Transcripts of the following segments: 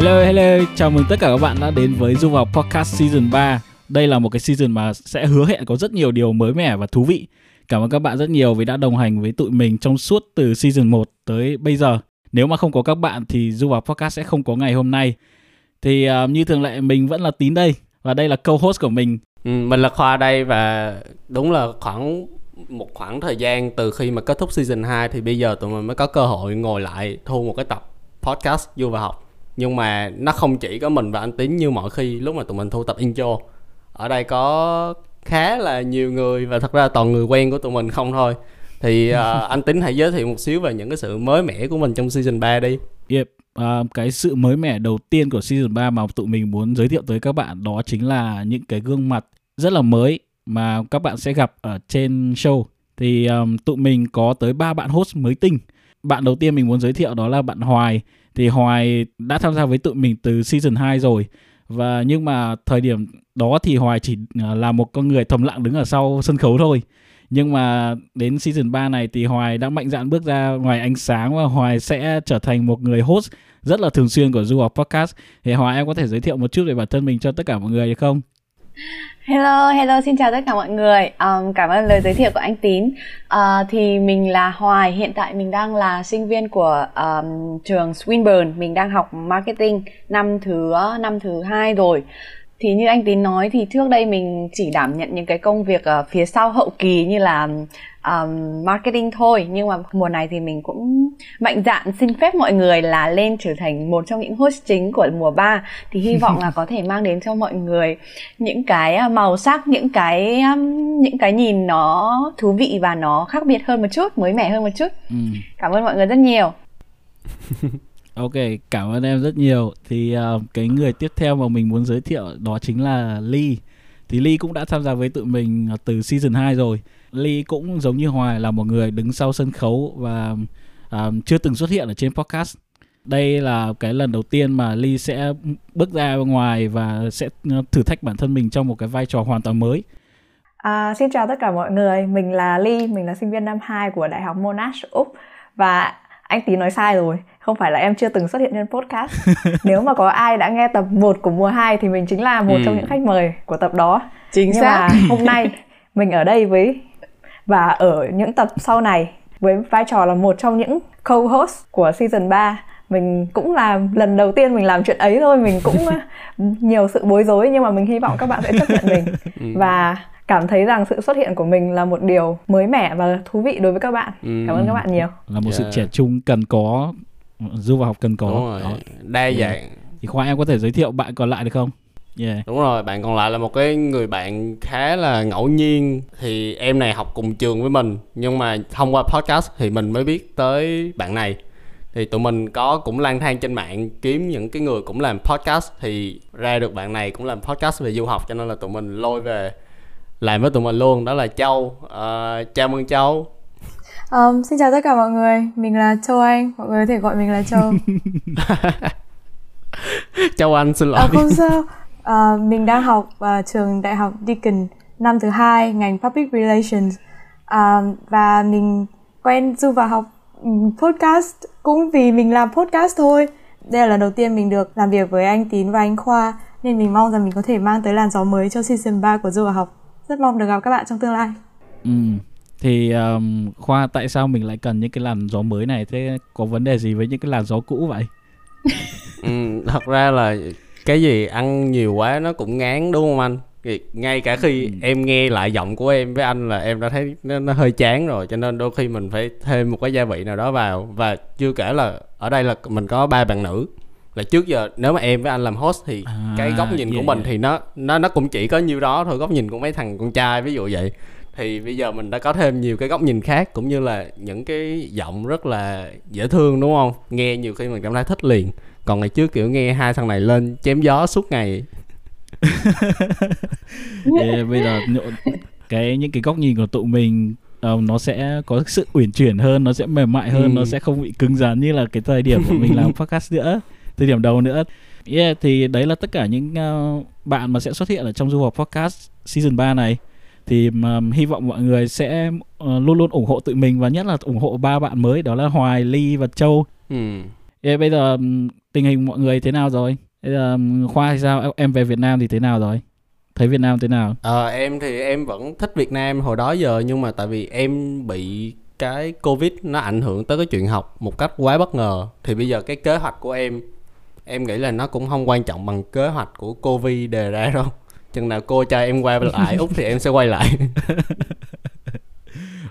Hello hello, chào mừng tất cả các bạn đã đến với Du vào Podcast Season 3. Đây là một cái season mà sẽ hứa hẹn có rất nhiều điều mới mẻ và thú vị. Cảm ơn các bạn rất nhiều vì đã đồng hành với tụi mình trong suốt từ season 1 tới bây giờ. Nếu mà không có các bạn thì Du vào Podcast sẽ không có ngày hôm nay. Thì uh, như thường lệ mình vẫn là Tín đây và đây là co-host của mình. Ừ, mình là Khoa đây và đúng là khoảng một khoảng thời gian từ khi mà kết thúc season 2 thì bây giờ tụi mình mới có cơ hội ngồi lại thu một cái tập podcast Du và học nhưng mà nó không chỉ có mình và anh Tín như mọi khi lúc mà tụi mình thu tập intro ở đây có khá là nhiều người và thật ra toàn người quen của tụi mình không thôi thì uh, anh Tín hãy giới thiệu một xíu về những cái sự mới mẻ của mình trong season 3 đi Yep, uh, cái sự mới mẻ đầu tiên của season 3 mà tụi mình muốn giới thiệu tới các bạn đó chính là những cái gương mặt rất là mới mà các bạn sẽ gặp ở trên show. Thì um, tụi mình có tới ba bạn host mới tinh. Bạn đầu tiên mình muốn giới thiệu đó là bạn Hoài. Thì Hoài đã tham gia với tụi mình từ season 2 rồi. Và nhưng mà thời điểm đó thì Hoài chỉ à, là một con người thầm lặng đứng ở sau sân khấu thôi. Nhưng mà đến season 3 này thì Hoài đã mạnh dạn bước ra ngoài ánh sáng và Hoài sẽ trở thành một người host rất là thường xuyên của Du học Podcast. Thì Hoài, em có thể giới thiệu một chút về bản thân mình cho tất cả mọi người được không? Hello, hello, xin chào tất cả mọi người. Um, cảm ơn lời giới thiệu của anh Tín. Uh, thì mình là Hoài, hiện tại mình đang là sinh viên của um, trường Swinburne. Mình đang học marketing năm thứ năm thứ hai rồi thì như anh tín nói thì trước đây mình chỉ đảm nhận những cái công việc uh, phía sau hậu kỳ như là um, marketing thôi nhưng mà mùa này thì mình cũng mạnh dạn xin phép mọi người là lên trở thành một trong những host chính của mùa 3 thì hy vọng là có thể mang đến cho mọi người những cái à, màu sắc những cái um, những cái nhìn nó thú vị và nó khác biệt hơn một chút mới mẻ hơn một chút ừ. cảm ơn mọi người rất nhiều Ok, cảm ơn em rất nhiều. Thì uh, cái người tiếp theo mà mình muốn giới thiệu đó chính là Ly. Thì Ly cũng đã tham gia với tụi mình từ season 2 rồi. Ly cũng giống như Hoài là một người đứng sau sân khấu và uh, chưa từng xuất hiện ở trên podcast. Đây là cái lần đầu tiên mà Ly sẽ bước ra ngoài và sẽ thử thách bản thân mình trong một cái vai trò hoàn toàn mới. À, xin chào tất cả mọi người, mình là Ly, mình là sinh viên năm 2 của Đại học Monash Úc và anh tí nói sai rồi không phải là em chưa từng xuất hiện trên podcast nếu mà có ai đã nghe tập 1 của mùa 2 thì mình chính là một ừ. trong những khách mời của tập đó chính Nhưng xác mà hôm nay mình ở đây với và ở những tập sau này với vai trò là một trong những co-host của season 3 mình cũng là lần đầu tiên mình làm chuyện ấy thôi mình cũng nhiều sự bối rối nhưng mà mình hy vọng các bạn sẽ chấp nhận mình ừ. và cảm thấy rằng sự xuất hiện của mình là một điều mới mẻ và thú vị đối với các bạn ừ. cảm ơn các bạn nhiều là một yeah. sự trẻ trung cần có du vào học cần có Đúng rồi. Đó. đa dạng thì khoa em có thể giới thiệu bạn còn lại được không Yeah. Đúng rồi, bạn còn lại là một cái người bạn khá là ngẫu nhiên. Thì em này học cùng trường với mình Nhưng mà thông qua podcast thì mình mới biết tới bạn này. Thì tụi mình có cũng lang thang trên mạng kiếm những cái người cũng làm podcast. Thì ra được bạn này cũng làm podcast về du học Cho nên là tụi mình lôi về làm với tụi mình luôn. Đó là châu. Uh, chào mừng châu. Um, xin chào tất cả mọi người. Mình là châu anh. Mọi người có thể gọi mình là châu. Châu anh xin lỗi. À, không sao uh, mình đang học uh, trường đại học Deakin năm thứ hai ngành public relations. Uh, và mình quen du vào học podcast cũng vì mình làm podcast thôi. Đây là lần đầu tiên mình được làm việc với anh Tín và anh Khoa nên mình mong rằng mình có thể mang tới làn gió mới cho season 3 của du vào học. Rất mong được gặp các bạn trong tương lai. Ừ thì um, khoa tại sao mình lại cần những cái làn gió mới này? Thế có vấn đề gì với những cái làn gió cũ vậy? Ừ, thật ra là cái gì ăn nhiều quá nó cũng ngán đúng không anh? Ngay cả khi ừ. em nghe lại giọng của em với anh là em đã thấy nó, nó hơi chán rồi cho nên đôi khi mình phải thêm một cái gia vị nào đó vào. Và chưa kể là ở đây là mình có ba bạn nữ là trước giờ nếu mà em với anh làm host thì à, cái góc nhìn yeah, của mình yeah. thì nó nó nó cũng chỉ có nhiêu đó thôi góc nhìn của mấy thằng con trai ví dụ vậy. Thì bây giờ mình đã có thêm nhiều cái góc nhìn khác cũng như là những cái giọng rất là dễ thương đúng không? Nghe nhiều khi mình cảm thấy thích liền còn ngày trước kiểu nghe hai thằng này lên chém gió suốt ngày yeah, bây giờ cái những cái góc nhìn của tụi mình uh, nó sẽ có sự uyển chuyển hơn nó sẽ mềm mại hơn ừ. nó sẽ không bị cứng rắn như là cái thời điểm của mình làm podcast nữa từ điểm đầu nữa yeah, thì đấy là tất cả những uh, bạn mà sẽ xuất hiện ở trong du học podcast season 3 này thì um, hy vọng mọi người sẽ uh, luôn luôn ủng hộ tụi mình và nhất là ủng hộ ba bạn mới đó là Hoài, Ly và Châu. Ừ. Ê, bây giờ tình hình mọi người thế nào rồi? Bây giờ khoa thì sao? Em về Việt Nam thì thế nào rồi? Thấy Việt Nam thế nào? Ờ em thì em vẫn thích Việt Nam hồi đó giờ nhưng mà tại vì em bị cái Covid nó ảnh hưởng tới cái chuyện học một cách quá bất ngờ. Thì bây giờ cái kế hoạch của em em nghĩ là nó cũng không quan trọng bằng kế hoạch của Covid đề ra đâu. Chừng nào cô cho em quay lại Úc thì em sẽ quay lại.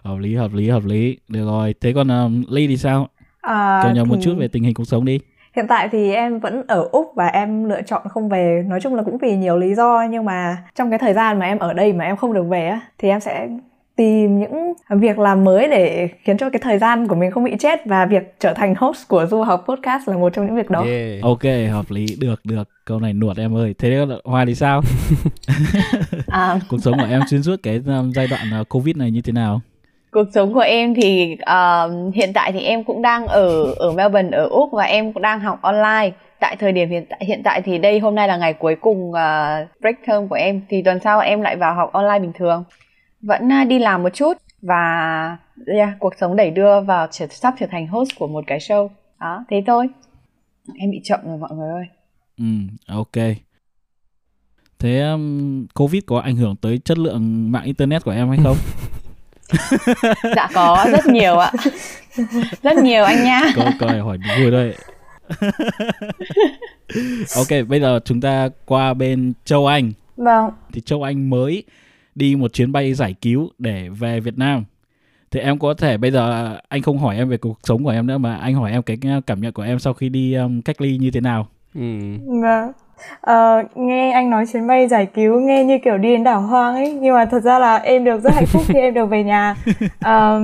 hợp lý hợp lý hợp lý. Được rồi. Thế còn um, Ly thì sao À, nhật một thì chút về tình hình cuộc sống đi. Hiện tại thì em vẫn ở Úc và em lựa chọn không về. Nói chung là cũng vì nhiều lý do Nhưng mà trong cái thời gian mà em ở đây mà em không được về á Thì em sẽ tìm những việc làm mới để khiến cho cái thời gian của mình không bị chết Và việc trở thành host của Du học Podcast là một trong những việc đó. Yeah. ok hợp lý. Được được. Câu này nuột em ơi. Thế Hoa thì sao? À, cuộc sống của em xuyên suốt cái um, giai đoạn uh, Covid này như thế nào cuộc sống của em thì ờ, hiện tại thì em cũng đang ở ở Melbourne ở Úc và em cũng đang học online. Tại thời điểm hiện tại hiện tại thì đây hôm nay là ngày cuối cùng ờ, break term của em thì tuần sau em lại vào học online bình thường. Vẫn ờ, đi làm một chút và yeah, cuộc sống đẩy đưa vào trở, sắp trở thành host của một cái show. Đó, thế thôi. Em bị chậm rồi mọi người ơi. ừ ok thế um, Covid có ảnh hưởng tới chất lượng mạng internet của em hay không Dạ có rất nhiều ạ. Rất nhiều anh nha. câu câu này hỏi vui thôi ok bây giờ chúng ta qua bên châu Anh Vâng, thì châu Anh mới đi một chuyến bay giải cứu để về Việt Nam thì em có thể bây giờ anh không hỏi em về cuộc sống của em nữa mà anh hỏi em cái cảm nhận của em sau khi đi um, cách ly như thế nào Ừ. vâng Ờ, nghe anh nói chuyến bay giải cứu nghe như kiểu đi đến đảo hoang ấy nhưng mà thật ra là em được rất hạnh phúc khi em được về nhà Ờ,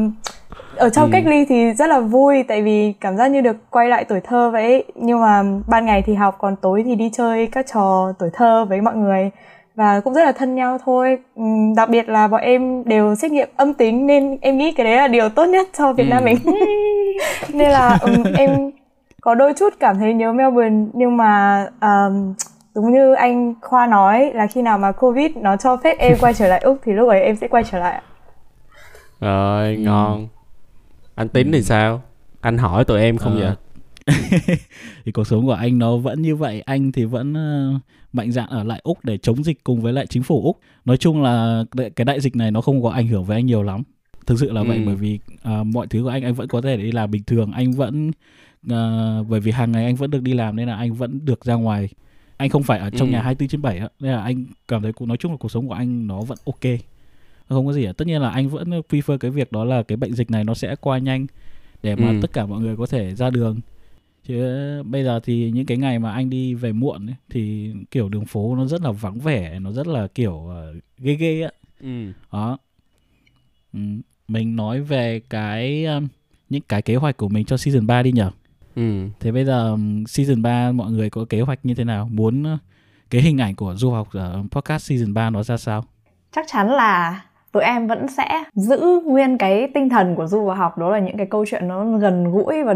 ở trong Ừ. cách ly thì rất là vui tại vì cảm giác như được quay lại tuổi thơ vậy nhưng mà ban ngày thì học còn tối thì đi chơi các trò tuổi thơ với mọi người và cũng rất là thân nhau thôi Ừm, đặc biệt là bọn em đều xét nghiệm âm tính nên em nghĩ cái đấy là điều tốt nhất cho Việt Nam Ừ. mình nên là ừm, em có đôi chút cảm thấy nhớ Melbourne nhưng mà um, đúng như anh Khoa nói là khi nào mà Covid nó cho phép em quay trở lại Úc thì lúc ấy em sẽ quay trở lại. Rồi, ngon. Anh Tín thì sao? Anh hỏi tụi em không Ờ, vậy? thì cuộc sống của anh nó vẫn như vậy anh thì vẫn ờ, mạnh dạn ở lại úc để chống dịch cùng với lại chính phủ úc nói chung là cái đại dịch này nó không có ảnh hưởng với anh nhiều lắm thực sự là vậy Ừ. bởi vì ờ, mọi thứ của anh anh vẫn có thể đi làm bình thường anh vẫn ờ, bởi vì hàng ngày anh vẫn được đi làm nên là anh vẫn được ra ngoài anh không phải ở trong Ừ. nhà 24 trên 7 á nên là anh cảm thấy cũng nói chung là cuộc sống của anh nó vẫn ok không có gì cả tất nhiên là anh vẫn prefer cái việc đó là cái bệnh dịch này nó sẽ qua nhanh để mà Ừ. tất cả mọi người có thể ra đường chứ bây giờ thì những cái ngày mà anh đi về muộn ấy, thì kiểu đường phố nó rất là vắng vẻ nó rất là kiểu ờ, ghê ghê á Ừ. đó ừ. mình nói về cái um, những cái kế hoạch của mình cho season 3 đi nhở Ừ. thế bây giờ season 3 mọi người có kế hoạch như thế nào muốn uh, cái hình ảnh của du học ở podcast season 3 nó ra sao Chắc chắn là tụi em vẫn sẽ giữ nguyên cái tinh thần của du vào học đó là những cái câu chuyện nó gần gũi và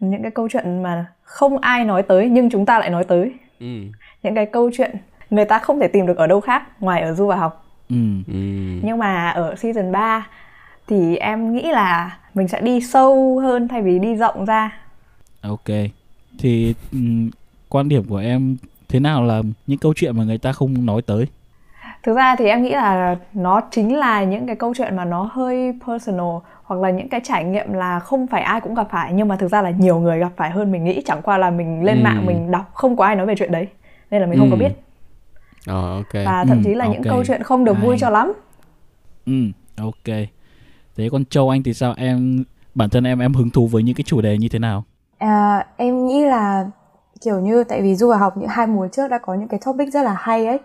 những cái câu chuyện mà không ai nói tới nhưng chúng ta lại nói tới. Ừ. Những cái câu chuyện người ta không thể tìm được ở đâu khác ngoài ở du vào học. ừ Ừ. Nhưng mà ở season 3 thì em nghĩ là mình sẽ đi sâu hơn thay vì đi rộng ra. Ok thì um, quan điểm của em thế nào là những câu chuyện mà người ta không nói tới Thực ra thì em nghĩ là nó chính là những cái câu chuyện mà nó hơi personal hoặc là những cái trải nghiệm là không phải ai cũng gặp phải nhưng mà thực ra là nhiều người gặp phải hơn mình nghĩ chẳng qua là mình lên Ừ. mạng mình đọc không có ai nói về chuyện đấy nên là mình không có Ừ. biết Ờ, ok. và thậm Ừ, chí là những ok. câu chuyện không được vui Hay. cho lắm. Ừ, ok. Thế còn Châu Anh thì sao? Em bản thân em em hứng thú với những cái chủ đề như thế nào? À, em nghĩ là kiểu như tại vì du vào học những hai mùa trước đã có những cái topic rất là hay ấy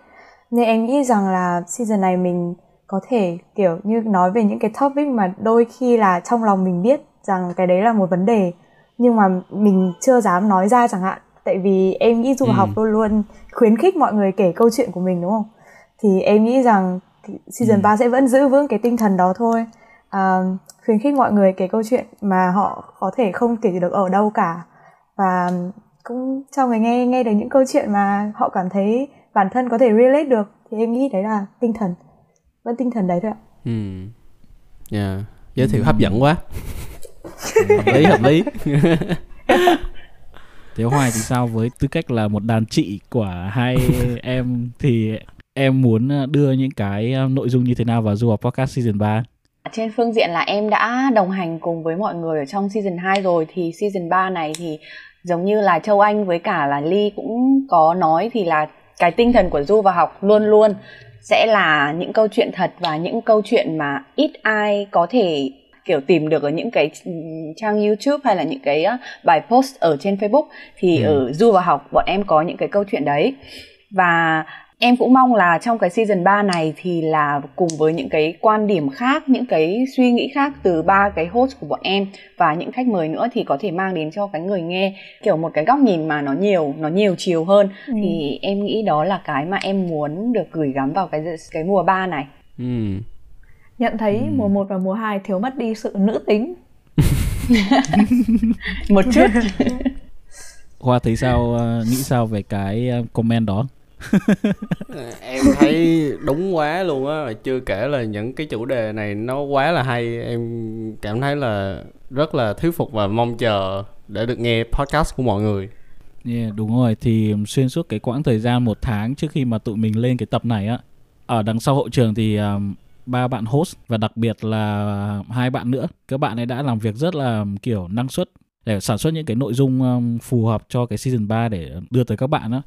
nên em nghĩ rằng là season này mình có thể kiểu như nói về những cái topic mà đôi khi là trong lòng mình biết rằng cái đấy là một vấn đề nhưng mà mình chưa dám nói ra chẳng hạn tại vì em nghĩ du Ừ. học luôn luôn khuyến khích mọi người kể câu chuyện của mình đúng không thì em nghĩ rằng season Ừ. 3 sẽ vẫn giữ vững cái tinh thần đó thôi à, khuyến khích mọi người kể câu chuyện mà họ có thể không kể được ở đâu cả và cũng cho người nghe nghe được những câu chuyện mà họ cảm thấy bản thân có thể relate được thì em nghĩ đấy là tinh thần vẫn tinh thần đấy thôi ạ Ừ. Yeah. Giới thiệu hấp dẫn quá. hợp lý, hợp lý. thế hoài thì sao với tư cách là một đàn chị của hai em thì em muốn đưa những cái ờ, nội dung như thế nào vào du học podcast season 3 trên phương diện là em đã đồng hành cùng với mọi người ở trong season 2 rồi. Thì season 3 này thì giống như là Châu Anh với cả là Ly cũng có nói thì là cái tinh thần của Du và học luôn luôn sẽ là những câu chuyện thật và những câu chuyện mà ít ai có thể kiểu tìm được ở những cái trang YouTube hay là những cái bài post ở trên Facebook. Thì ừ. ở Du và học bọn em có những cái câu chuyện đấy. Và Em cũng mong là trong cái season 3 này thì là cùng với những cái quan điểm khác, những cái suy nghĩ khác từ ba cái host của bọn em và những khách mời nữa thì có thể mang đến cho cái người nghe kiểu một cái góc nhìn mà nó nhiều, nó nhiều chiều hơn. Ừ. Thì em nghĩ đó là cái mà em muốn được gửi gắm vào cái cái mùa 3 này. Ừ. Nhận thấy ừ. mùa 1 và mùa 2 thiếu mất đi sự nữ tính. một chút. Hoa thấy sao ờ, nghĩ sao về cái ờ, comment đó? em thấy đúng quá luôn á chưa kể là những cái chủ đề này nó quá là hay. Em cảm thấy là rất là thuyết phục và mong chờ để được nghe podcast của mọi người. Yeah, đúng rồi. Thì xuyên suốt cái quãng thời gian một tháng trước khi mà tụi mình lên cái tập này á ở đằng sau hậu trường thì um, ba bạn host và đặc biệt là hai bạn nữa. Các bạn ấy đã làm việc rất là um, kiểu năng suất để sản xuất những cái nội dung um, phù hợp cho cái season 3 để đưa tới các bạn á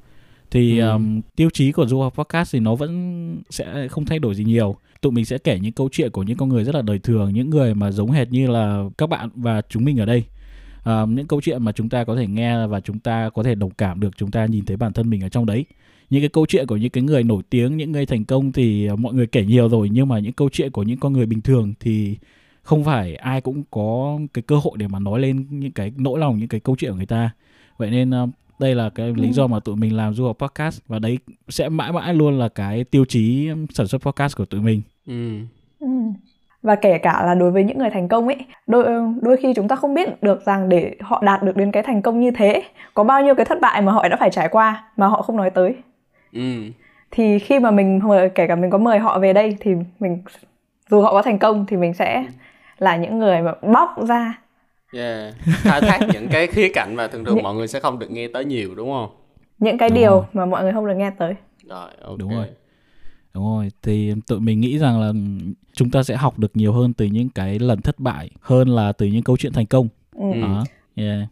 thì ừ. um, tiêu chí của du học podcast thì nó vẫn sẽ không thay đổi gì nhiều. Tụi mình sẽ kể những câu chuyện của những con người rất là đời thường những người mà giống hệt như là các bạn và chúng mình ở đây. Um, những câu chuyện mà chúng ta có thể nghe và chúng ta có thể đồng cảm được chúng ta nhìn thấy bản thân mình ở trong đấy. Những cái câu chuyện của những cái người nổi tiếng những người thành công thì mọi người kể nhiều rồi nhưng mà những câu chuyện của những con người bình thường thì không phải ai cũng có cái cơ hội để mà nói lên những cái nỗi lòng những cái câu chuyện của người ta. Vậy nên đây là cái lý ừ. do mà tụi mình làm du học podcast và đấy sẽ mãi mãi luôn là cái tiêu chí sản xuất podcast của tụi mình ừ. Ừ. và kể cả là đối với những người thành công ấy đôi đôi khi chúng ta không biết được rằng để họ đạt được đến cái thành công như thế có bao nhiêu cái thất bại mà họ đã phải trải qua mà họ không nói tới ừ. thì khi mà mình mời kể cả mình có mời họ về đây thì mình dù họ có thành công thì mình sẽ là những người mà bóc ra yeah. khai thác những cái khía cạnh mà thường thường những... mọi người sẽ không được nghe tới nhiều đúng không những cái đúng điều rồi. mà mọi người không được nghe tới rồi okay. đúng rồi đúng rồi thì tụi mình nghĩ rằng là chúng ta sẽ học được nhiều hơn từ những cái lần thất bại hơn là từ những câu chuyện thành công ừ. đó yeah.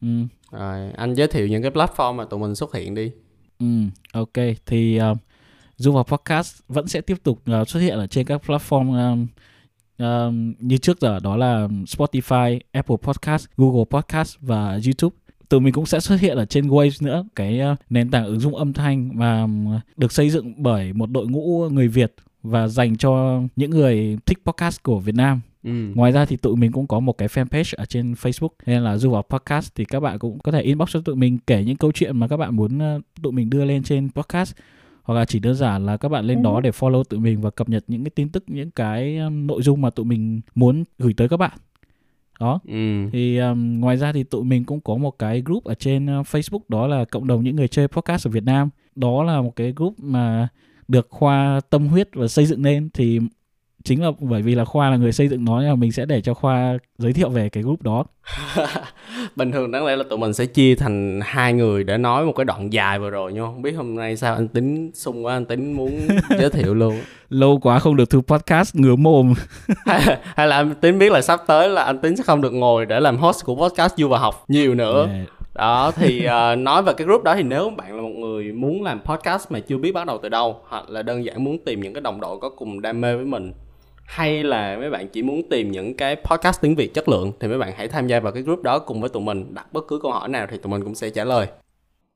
ừ. rồi anh giới thiệu những cái platform mà tụi mình xuất hiện đi ừ ok thì uh, du vào podcast vẫn sẽ tiếp tục uh, xuất hiện ở trên các platform um, uh, như trước giờ đó là Spotify, Apple Podcast, Google Podcast và YouTube. Tụi mình cũng sẽ xuất hiện ở trên Waves nữa, cái uh, nền tảng ứng dụng âm thanh mà được xây dựng bởi một đội ngũ người Việt và dành cho những người thích podcast của Việt Nam. Ừ. Ngoài ra thì tụi mình cũng có một cái fanpage ở trên Facebook nên là du vào podcast thì các bạn cũng có thể inbox cho tụi mình kể những câu chuyện mà các bạn muốn uh, tụi mình đưa lên trên podcast hoặc là chỉ đơn giản là các bạn lên ừ. đó để follow tụi mình và cập nhật những cái tin tức những cái um, nội dung mà tụi mình muốn gửi tới các bạn đó ừ. thì um, ngoài ra thì tụi mình cũng có một cái group ở trên uh, Facebook đó là cộng đồng những người chơi podcast ở Việt Nam đó là một cái group mà được khoa tâm huyết và xây dựng lên thì chính là bởi vì là khoa là người xây dựng nó là mình sẽ để cho khoa giới thiệu về cái group đó. Bình thường đáng lẽ là tụi mình sẽ chia thành hai người để nói một cái đoạn dài vừa rồi nhưng không biết hôm nay sao anh tính sung quá anh tính muốn giới thiệu luôn. Lâu quá không được thu podcast ngứa mồm. Hay, hay là anh tính biết là sắp tới là anh tính sẽ không được ngồi để làm host của podcast du và học nhiều nữa. Yeah đó thì uh, nói về cái group đó thì nếu bạn là một người muốn làm podcast mà chưa biết bắt đầu từ đâu hoặc là đơn giản muốn tìm những cái đồng đội có cùng đam mê với mình hay là mấy bạn chỉ muốn tìm những cái podcast tiếng Việt chất lượng thì mấy bạn hãy tham gia vào cái group đó cùng với tụi mình. Đặt bất cứ câu hỏi nào thì tụi mình cũng sẽ trả lời.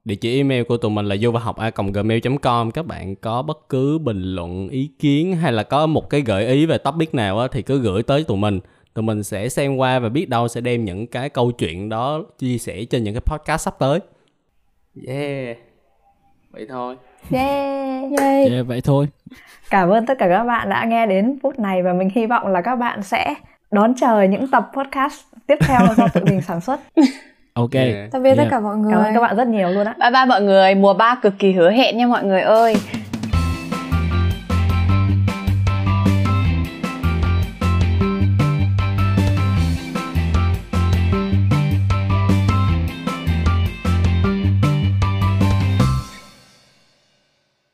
Địa chỉ email của tụi mình là vô và học a gmail.com các bạn có bất cứ bình luận ý kiến hay là có một cái gợi ý về topic nào á, thì cứ gửi tới tụi mình. Tụi mình sẽ xem qua và biết đâu sẽ đem những cái câu chuyện đó chia sẻ trên những cái podcast sắp tới. Yeah. Vậy thôi. Yeah. Yeah, yeah vậy thôi Cảm ơn tất cả các bạn đã nghe đến phút này và mình hy vọng là các bạn sẽ đón chờ những tập podcast tiếp theo do tụi mình sản xuất. Ok. Yeah. Tạm biệt yeah. tất cả mọi người. Cảm ơn các bạn rất nhiều luôn á. Bye bye mọi người, mùa 3 cực kỳ hứa hẹn nha mọi người ơi.